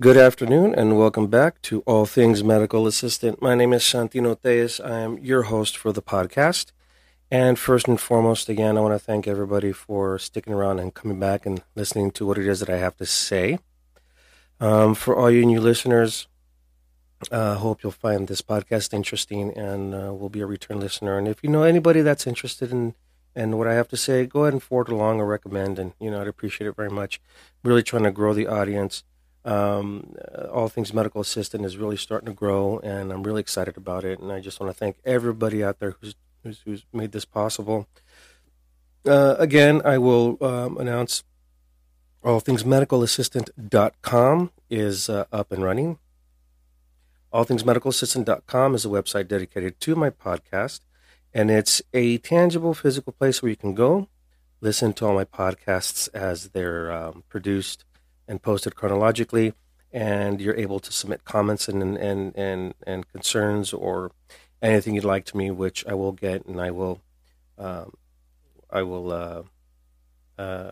Good afternoon and welcome back to All Things Medical Assistant. My name is Santino Tejas. I am your host for the podcast. And first and foremost, again, I want to thank everybody for sticking around and coming back and listening to what it is that I have to say. Um, for all you new listeners, I uh, hope you'll find this podcast interesting and uh, will be a return listener. And if you know anybody that's interested in and what I have to say, go ahead and forward along or recommend. And, you know, I'd appreciate it very much. Really trying to grow the audience um, all things medical assistant is really starting to grow, and I'm really excited about it. And I just want to thank everybody out there who's who's, who's made this possible. Uh, again, I will um, announce allthingsmedicalassistant.com is uh, up and running. All things medical Allthingsmedicalassistant.com is a website dedicated to my podcast, and it's a tangible physical place where you can go listen to all my podcasts as they're um, produced and posted chronologically, and you're able to submit comments and and and and concerns or anything you'd like to me, which I will get, and I will, um, I will, uh, uh,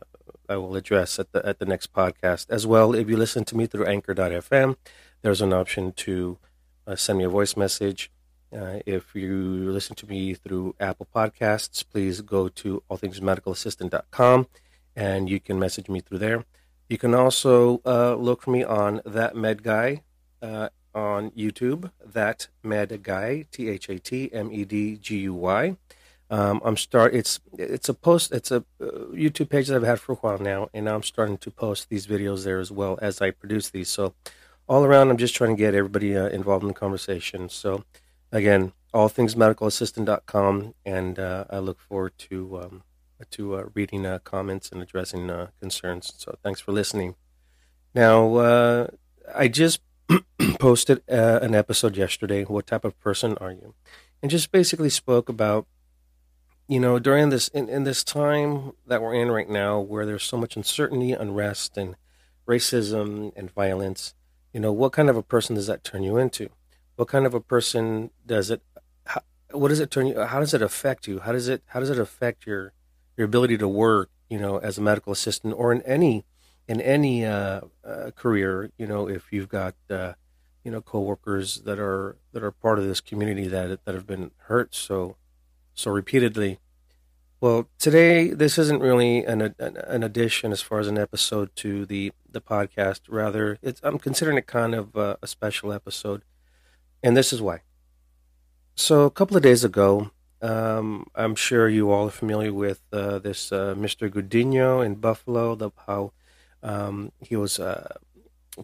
I will address at the at the next podcast as well. If you listen to me through Anchor.fm, there's an option to uh, send me a voice message. Uh, if you listen to me through Apple Podcasts, please go to allthingsmedicalassistant.com and you can message me through there. You can also uh, look for me on That Med Guy uh, on YouTube. That Med Guy, T H A T M E D G U Y. Um, I'm start. It's it's a post. It's a uh, YouTube page that I've had for a while now, and I'm starting to post these videos there as well as I produce these. So all around, I'm just trying to get everybody uh, involved in the conversation. So again, allthingsmedicalassistant.com, and uh, I look forward to um, to uh, reading uh, comments and addressing uh, concerns. So thanks for listening. Now, uh, I just posted uh, an episode yesterday. What type of person are you? And just basically spoke about, you know, during this in, in this time that we're in right now, where there's so much uncertainty, unrest, and racism and violence. You know, what kind of a person does that turn you into? What kind of a person does it? How, what does it turn you? How does it affect you? How does it? How does it affect your your ability to work, you know, as a medical assistant or in any in any uh, uh, career, you know, if you've got uh, you know coworkers that are that are part of this community that that have been hurt so so repeatedly. Well, today this isn't really an an addition as far as an episode to the the podcast. Rather, it's I'm considering it kind of a, a special episode, and this is why. So a couple of days ago, um, I'm sure you all are familiar with uh, this uh, Mr. Gugino in Buffalo, the, how um, he was uh,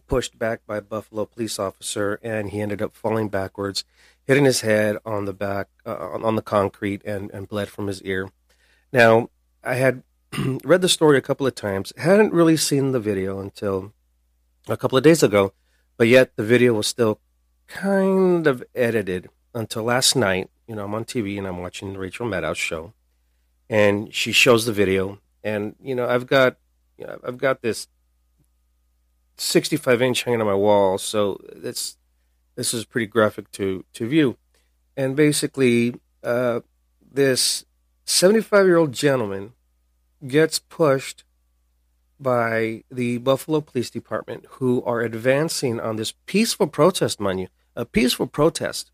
pushed back by a Buffalo police officer and he ended up falling backwards, hitting his head on the back uh, on the concrete and, and bled from his ear. Now, I had read the story a couple of times, hadn't really seen the video until a couple of days ago, but yet the video was still kind of edited until last night you know, I'm on TV and I'm watching Rachel Maddow's show, and she shows the video, and you know, I've got, you know, I've got this 65 inch hanging on my wall, so it's this is pretty graphic to to view, and basically, uh, this 75 year old gentleman gets pushed by the Buffalo Police Department, who are advancing on this peaceful protest, mind you, a peaceful protest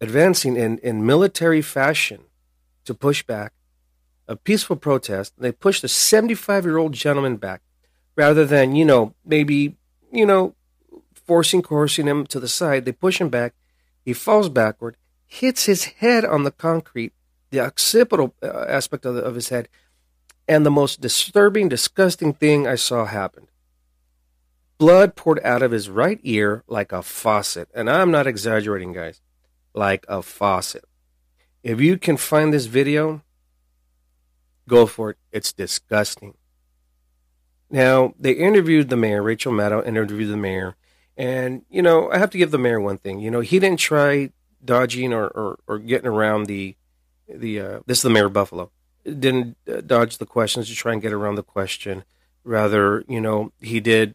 advancing in, in military fashion to push back a peaceful protest. They pushed a 75 year old gentleman back rather than, you know, maybe, you know, forcing, coercing him to the side. They push him back. He falls backward, hits his head on the concrete, the occipital uh, aspect of, the, of his head. And the most disturbing, disgusting thing I saw happened. Blood poured out of his right ear like a faucet. And I'm not exaggerating, guys like a faucet. If you can find this video, go for it. It's disgusting. Now, they interviewed the mayor, Rachel Maddow interviewed the mayor. And, you know, I have to give the mayor one thing. You know, he didn't try dodging or, or, or getting around the, the uh, this is the mayor of Buffalo, didn't uh, dodge the questions to try and get around the question. Rather, you know, he did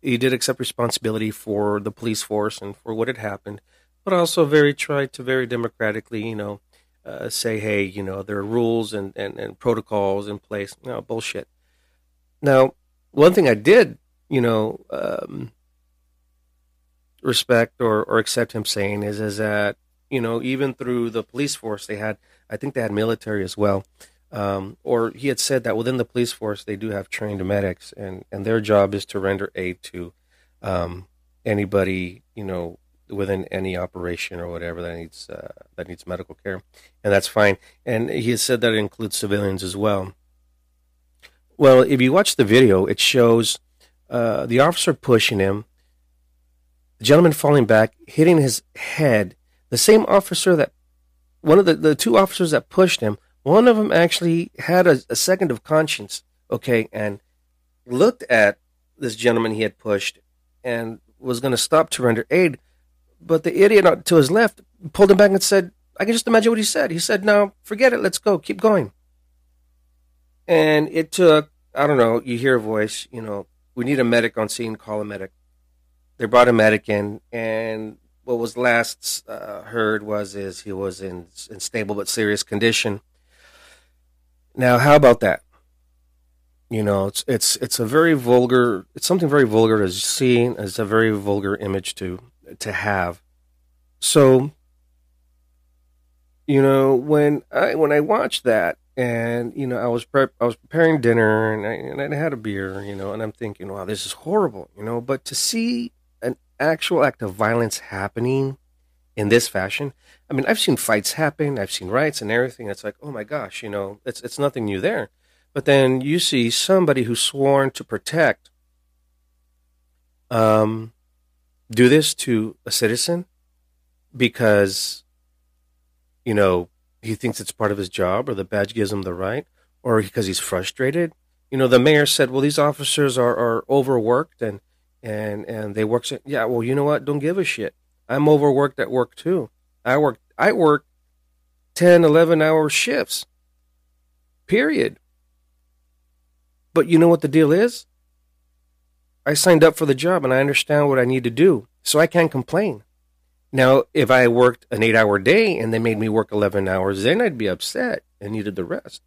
he did accept responsibility for the police force and for what had happened but also very try to very democratically, you know, uh, say, hey, you know, there are rules and, and, and protocols in place. No, bullshit. Now, one thing I did you know, um, respect or, or accept him saying is is that you know even through the police force they had I think they had military as well, um, or he had said that within the police force they do have trained medics and and their job is to render aid to um, anybody you know within any operation or whatever that needs uh, that needs medical care, and that's fine. And he has said that it includes civilians as well. Well, if you watch the video, it shows uh, the officer pushing him, the gentleman falling back, hitting his head. The same officer that one of the, the two officers that pushed him, one of them actually had a, a second of conscience, okay, and looked at this gentleman he had pushed and was going to stop to render aid. But the idiot to his left pulled him back and said, I can just imagine what he said. He said, No, forget it. Let's go. Keep going. And it took, I don't know, you hear a voice, you know, we need a medic on scene, call a medic. They brought a medic in, and what was last uh, heard was is he was in, in stable but serious condition. Now, how about that? You know, it's it's it's a very vulgar. It's something very vulgar to see. It's a very vulgar image to to have. So, you know, when I when I watched that, and you know, I was prep, I was preparing dinner, and I, and I had a beer, you know, and I'm thinking, wow, this is horrible, you know. But to see an actual act of violence happening in this fashion, I mean, I've seen fights happen, I've seen riots and everything. It's like, oh my gosh, you know, it's it's nothing new there. But then you see somebody who's sworn to protect, um, do this to a citizen because, you know, he thinks it's part of his job or the badge gives him the right or because he's frustrated. You know, the mayor said, well, these officers are, are overworked and, and, and they work. So, yeah, well, you know what? Don't give a shit. I'm overworked at work too. I work, I work 10, 11 hour shifts, period. But you know what the deal is? I signed up for the job and I understand what I need to do, so I can't complain. Now, if I worked an eight hour day and they made me work 11 hours, then I'd be upset and needed the rest.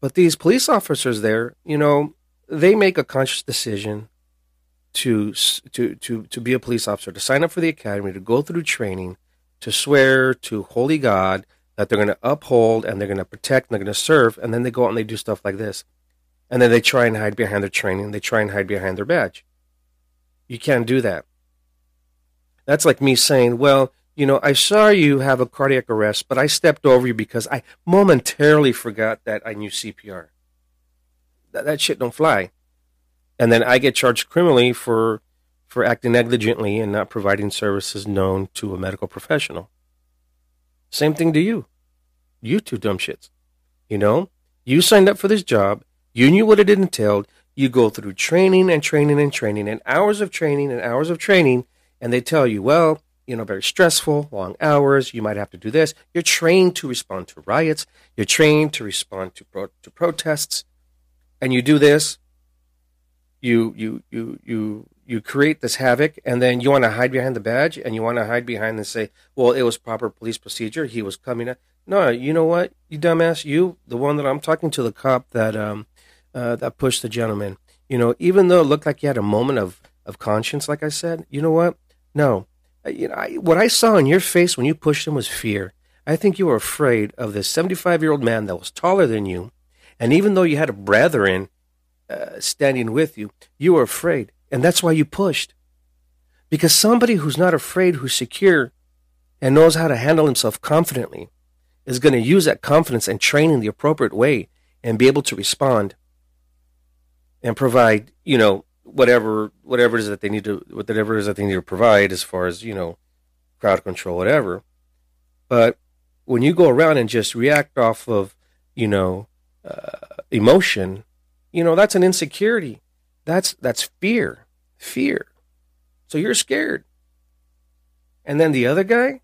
But these police officers there, you know, they make a conscious decision to, to, to, to be a police officer, to sign up for the academy, to go through training, to swear to holy God that they're going to uphold and they're going to protect and they're going to serve. And then they go out and they do stuff like this. And then they try and hide behind their training. They try and hide behind their badge. You can't do that. That's like me saying, well, you know, I saw you have a cardiac arrest, but I stepped over you because I momentarily forgot that I knew CPR. That, that shit don't fly. And then I get charged criminally for for acting negligently and not providing services known to a medical professional. Same thing to you. You two dumb shits. You know, you signed up for this job. You knew what it entailed. You go through training and training and training and hours of training and hours of training, and they tell you, well, you know, very stressful, long hours. You might have to do this. You're trained to respond to riots. You're trained to respond to pro- to protests, and you do this. You you you you you create this havoc, and then you want to hide behind the badge, and you want to hide behind and say, well, it was proper police procedure. He was coming. At. No, you know what, you dumbass, you, the one that I'm talking to, the cop that um uh, that pushed the gentleman. You know, even though it looked like he had a moment of, of conscience, like I said, you know what? No. You know, I, what I saw in your face when you pushed him was fear. I think you were afraid of this 75 year old man that was taller than you. And even though you had a brethren uh, standing with you, you were afraid. And that's why you pushed. Because somebody who's not afraid, who's secure, and knows how to handle himself confidently, is going to use that confidence and train in the appropriate way and be able to respond and provide, you know, whatever whatever it is that they need to whatever it is that they need to provide as far as you know, crowd control, whatever. But when you go around and just react off of, you know, uh, emotion, you know, that's an insecurity. That's that's fear, fear. So you're scared. And then the other guy,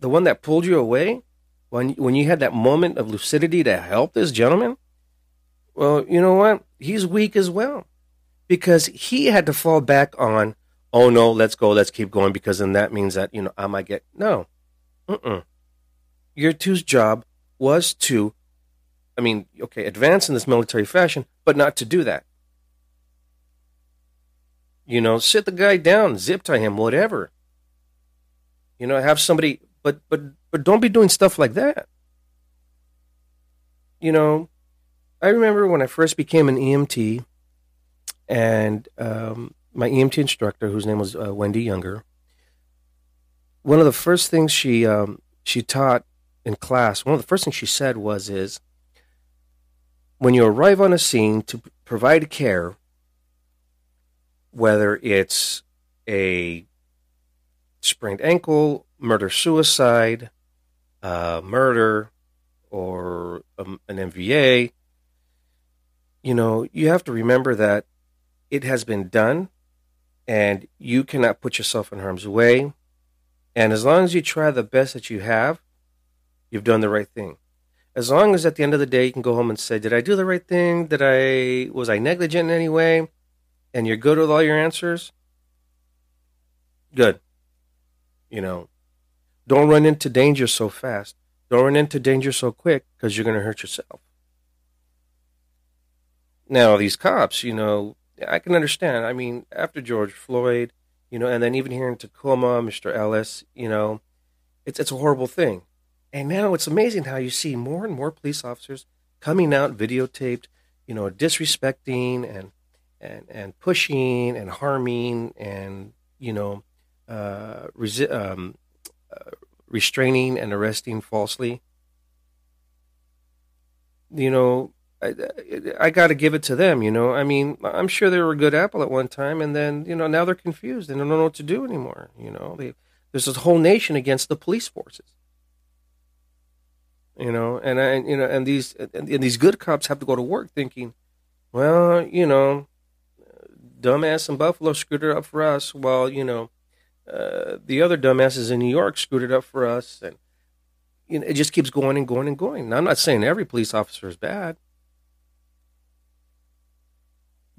the one that pulled you away, when when you had that moment of lucidity to help this gentleman, well, you know what? He's weak as well because he had to fall back on, oh no, let's go, let's keep going, because then that means that, you know, I might get, no. Mm-mm. Your two's job was to, I mean, okay, advance in this military fashion, but not to do that. You know, sit the guy down, zip tie him, whatever. You know, have somebody, but but but don't be doing stuff like that. You know, I remember when I first became an EMT, and um, my EMT instructor, whose name was uh, Wendy Younger, one of the first things she um, she taught in class, one of the first things she said was, "Is when you arrive on a scene to provide care, whether it's a sprained ankle, murder suicide, uh, murder, or um, an MVA, you know, you have to remember that it has been done and you cannot put yourself in harm's way. And as long as you try the best that you have, you've done the right thing. As long as at the end of the day you can go home and say, Did I do the right thing? Did I was I negligent in any way? And you're good with all your answers, good. You know, don't run into danger so fast. Don't run into danger so quick because you're going to hurt yourself. Now, these cops, you know, I can understand. I mean, after George Floyd, you know, and then even here in Tacoma, Mr. Ellis, you know, it's it's a horrible thing. And now it's amazing how you see more and more police officers coming out videotaped, you know, disrespecting and and and pushing and harming and you know uh, resi- um, uh, restraining and arresting falsely. You know, I, I got to give it to them. You know, I mean, I'm sure they were a good apple at one time, and then you know now they're confused and don't know what to do anymore. You know, they, there's this whole nation against the police forces. You know, and I, you know, and these and, and these good cops have to go to work thinking, well, you know, dumbass in Buffalo screwed it up for us. while you know, uh, the other dumbasses in New York screwed it up for us, and you know, it just keeps going and going and going. Now, I'm not saying every police officer is bad,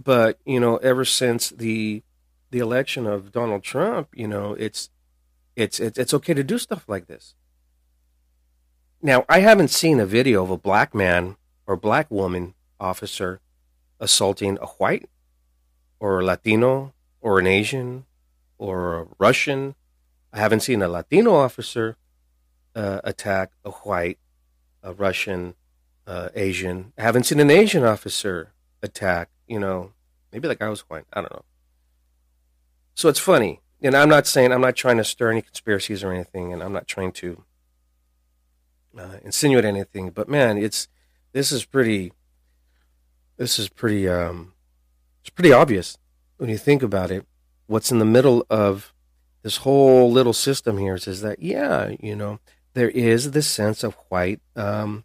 but you know, ever since the the election of Donald Trump, you know, it's it's it's, it's okay to do stuff like this. Now, I haven't seen a video of a black man or black woman officer assaulting a white or a Latino or an Asian or a Russian. I haven't seen a Latino officer uh, attack a white, a Russian, uh, Asian. I haven't seen an Asian officer attack, you know, maybe like I was white. I don't know. So it's funny. And I'm not saying, I'm not trying to stir any conspiracies or anything, and I'm not trying to uh, insinuate anything, but man, it's this is pretty. This is pretty. Um, it's pretty obvious when you think about it. What's in the middle of this whole little system here is, is that yeah, you know, there is this sense of white, um,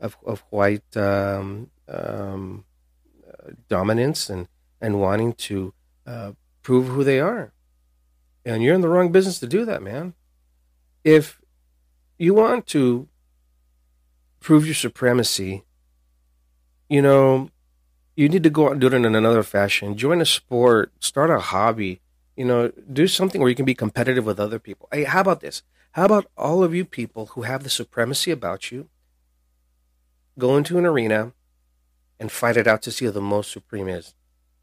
of of white um, um, dominance and and wanting to uh, prove who they are, and you're in the wrong business to do that, man. If you want to prove your supremacy, you know, you need to go out and do it in another fashion. Join a sport, start a hobby, you know, do something where you can be competitive with other people. Hey, how about this? How about all of you people who have the supremacy about you go into an arena and fight it out to see who the most supreme is?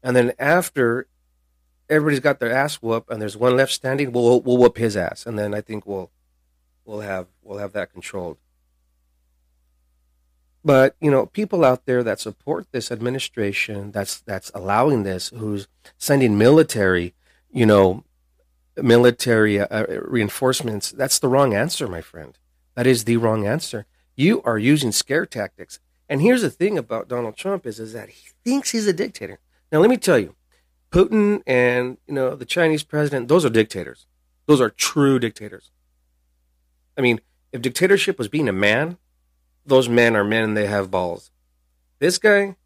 And then after everybody's got their ass whooped and there's one left standing, we'll, we'll whoop his ass. And then I think we'll we'll have we'll have that controlled. But you know, people out there that support this administration, that's that's allowing this, who's sending military, you know, military uh, uh, reinforcements, that's the wrong answer, my friend. That is the wrong answer. You are using scare tactics. And here's the thing about Donald Trump is, is that he thinks he's a dictator. Now, let me tell you, Putin and you know the Chinese president, those are dictators. Those are true dictators. I mean, if dictatorship was being a man, those men are men and they have balls. This guy,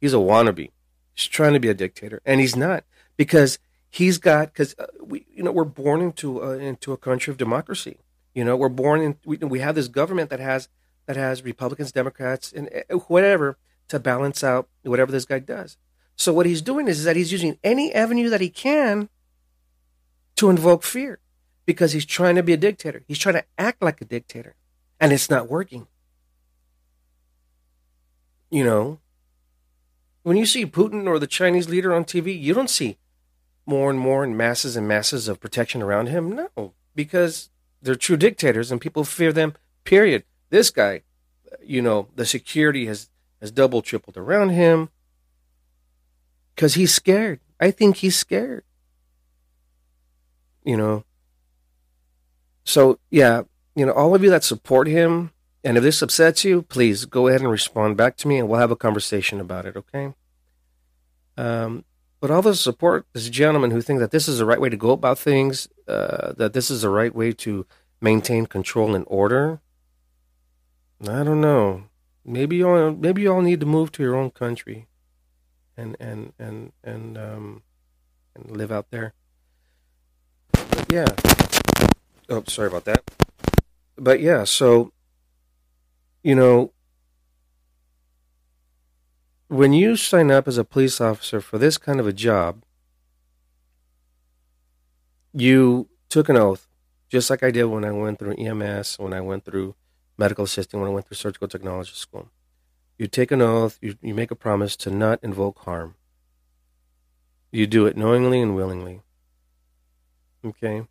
he's a wannabe. He's trying to be a dictator, and he's not because he's got because uh, we you know we're born into uh, into a country of democracy. You know, we're born in we, we have this government that has that has Republicans, Democrats, and uh, whatever to balance out whatever this guy does. So what he's doing is, is that he's using any avenue that he can to invoke fear because he's trying to be a dictator. He's trying to act like a dictator, and it's not working. You know, when you see Putin or the Chinese leader on TV, you don't see more and more and masses and masses of protection around him? No, because they're true dictators and people fear them. Period. This guy, you know, the security has has double tripled around him because he's scared. I think he's scared. You know. So yeah, you know, all of you that support him, and if this upsets you, please go ahead and respond back to me, and we'll have a conversation about it. Okay. Um, but all the support this gentleman who think that this is the right way to go about things, uh, that this is the right way to maintain control and order. I don't know. Maybe you all maybe you all need to move to your own country, and and and and um, and live out there. But yeah. Oh, sorry about that. But yeah, so you know, when you sign up as a police officer for this kind of a job, you took an oath, just like I did when I went through EMS, when I went through medical assisting, when I went through surgical technology school. You take an oath, you, you make a promise to not invoke harm. You do it knowingly and willingly. Okay?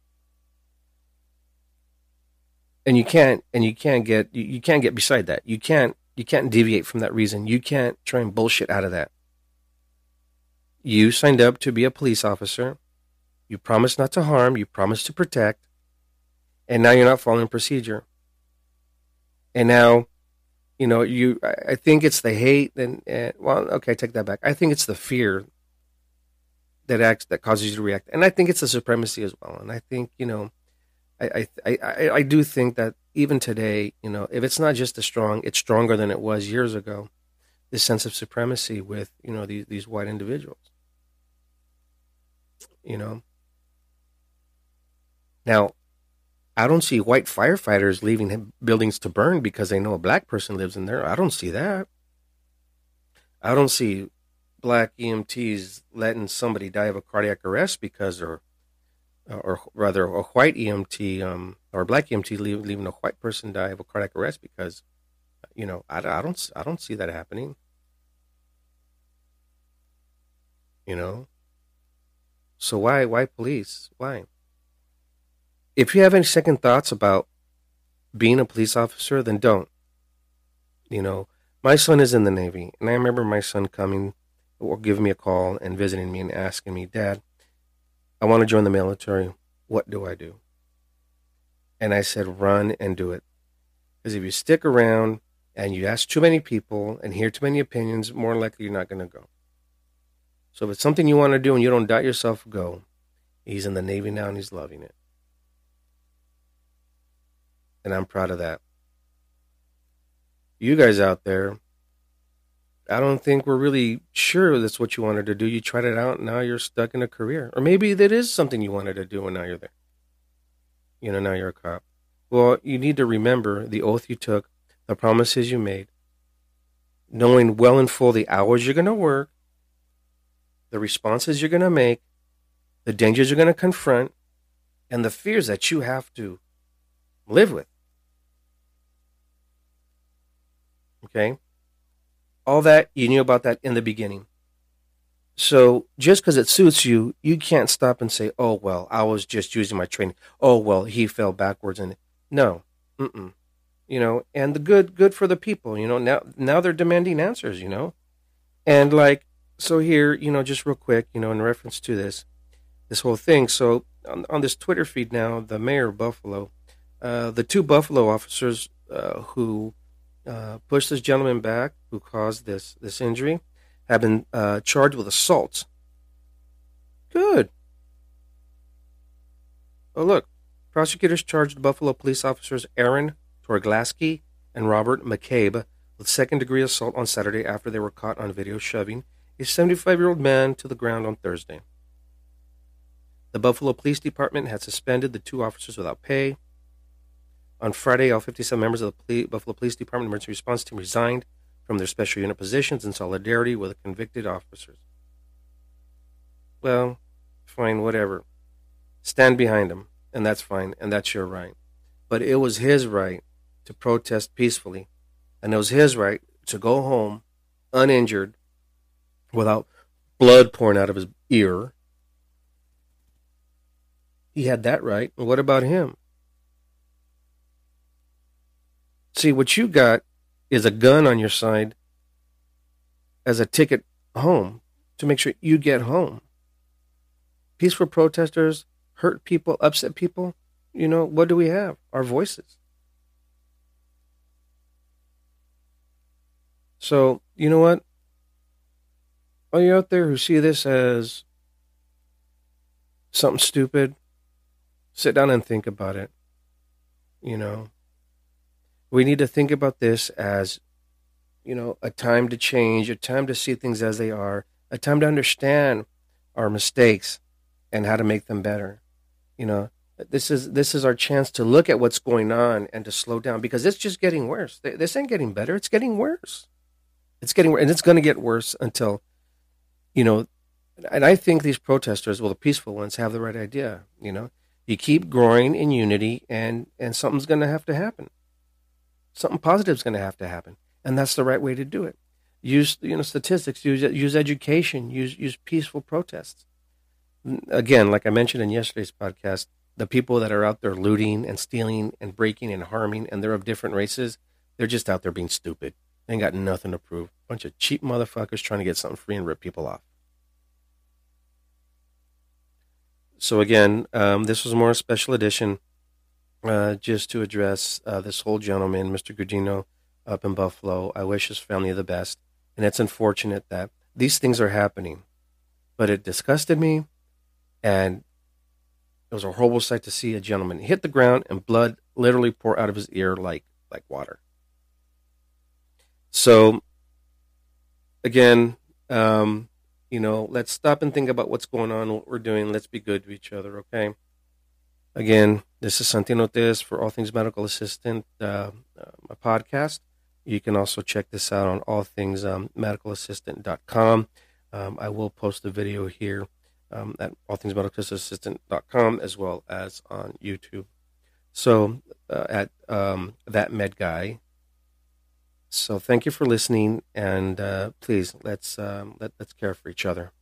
And you can't and you can't get you, you can't get beside that. You can't you can't deviate from that reason. You can't try and bullshit out of that. You signed up to be a police officer. You promised not to harm. You promised to protect. And now you're not following procedure. And now, you know, you. I think it's the hate and, and well, okay, take that back. I think it's the fear that acts that causes you to react, and I think it's the supremacy as well. And I think you know, I I I, I do think that even today, you know, if it's not just as strong, it's stronger than it was years ago. This sense of supremacy with you know these these white individuals. You know. Now, I don't see white firefighters leaving buildings to burn because they know a black person lives in there. I don't see that. I don't see black EMTs letting somebody die of a cardiac arrest because uh, or rather a white EMT um, or black EMT leave, leaving a white person die of a cardiac arrest because, you know, I, I don't I don't see that happening. You know. So why why police? Why? If you have any second thoughts about being a police officer, then don't. You know, my son is in the Navy, and I remember my son coming or giving me a call and visiting me and asking me, Dad, I want to join the military. What do I do? And I said, run and do it. Because if you stick around and you ask too many people and hear too many opinions, more likely you're not going to go. So if it's something you want to do and you don't doubt yourself, go. He's in the Navy now and he's loving it. And I'm proud of that. You guys out there, I don't think we're really sure that's what you wanted to do. You tried it out, and now you're stuck in a career. Or maybe that is something you wanted to do, and now you're there. You know, now you're a cop. Well, you need to remember the oath you took, the promises you made, knowing well and full the hours you're going to work, the responses you're going to make, the dangers you're going to confront, and the fears that you have to live with. Okay? all that you knew about that in the beginning. So just because it suits you, you can't stop and say, "Oh well, I was just using my training." Oh well, he fell backwards and no, mm-mm. you know. And the good, good for the people. You know, now now they're demanding answers. You know, and like so here, you know, just real quick, you know, in reference to this, this whole thing. So on, on this Twitter feed now, the mayor of Buffalo, uh, the two Buffalo officers uh, who uh, pushed this gentleman back who caused this this injury have been uh, charged with assault. Good. Oh look, prosecutors charged Buffalo police officers Aaron Torgalski and Robert McCabe with second degree assault on Saturday after they were caught on video shoving a 75 year old man to the ground on Thursday. The Buffalo Police Department had suspended the two officers without pay on Friday, all 57 members of the Buffalo Police Department emergency response team resigned from their special unit positions in solidarity with the convicted officers. Well, fine, whatever. Stand behind him, and that's fine, and that's your right. But it was his right to protest peacefully, and it was his right to go home uninjured without blood pouring out of his ear He had that right. what about him? See, what you got is a gun on your side as a ticket home to make sure you get home. Peaceful protesters hurt people, upset people. You know, what do we have? Our voices. So, you know what? All you out there who see this as something stupid, sit down and think about it. You know, we need to think about this as, you know, a time to change, a time to see things as they are, a time to understand our mistakes and how to make them better. You know, this is this is our chance to look at what's going on and to slow down because it's just getting worse. This ain't getting better; it's getting worse. It's getting worse, and it's going to get worse until, you know, and I think these protesters, well, the peaceful ones, have the right idea. You know, you keep growing in unity, and and something's going to have to happen. Something positive is going to have to happen, and that's the right way to do it. Use you know statistics. Use use education. Use use peaceful protests. Again, like I mentioned in yesterday's podcast, the people that are out there looting and stealing and breaking and harming, and they're of different races, they're just out there being stupid. They ain't got nothing to prove. Bunch of cheap motherfuckers trying to get something free and rip people off. So again, um, this was more a special edition, uh, just to address uh, this whole gentleman, Mr. Gugino, up in Buffalo. I wish his family the best, and it's unfortunate that these things are happening. But it disgusted me, and it was a horrible sight to see a gentleman hit the ground and blood literally pour out of his ear like like water. So, again, um, you know, let's stop and think about what's going on, what we're doing. Let's be good to each other, okay? Again, this is Santino Ortiz for All Things Medical Assistant, uh, uh, my podcast. You can also check this out on all things um. Um, I will post the video here um, at allthingsmedicalassistant.com as well as on YouTube. So uh, at um, that med guy so thank you for listening, and uh, please let's um, let, let's care for each other.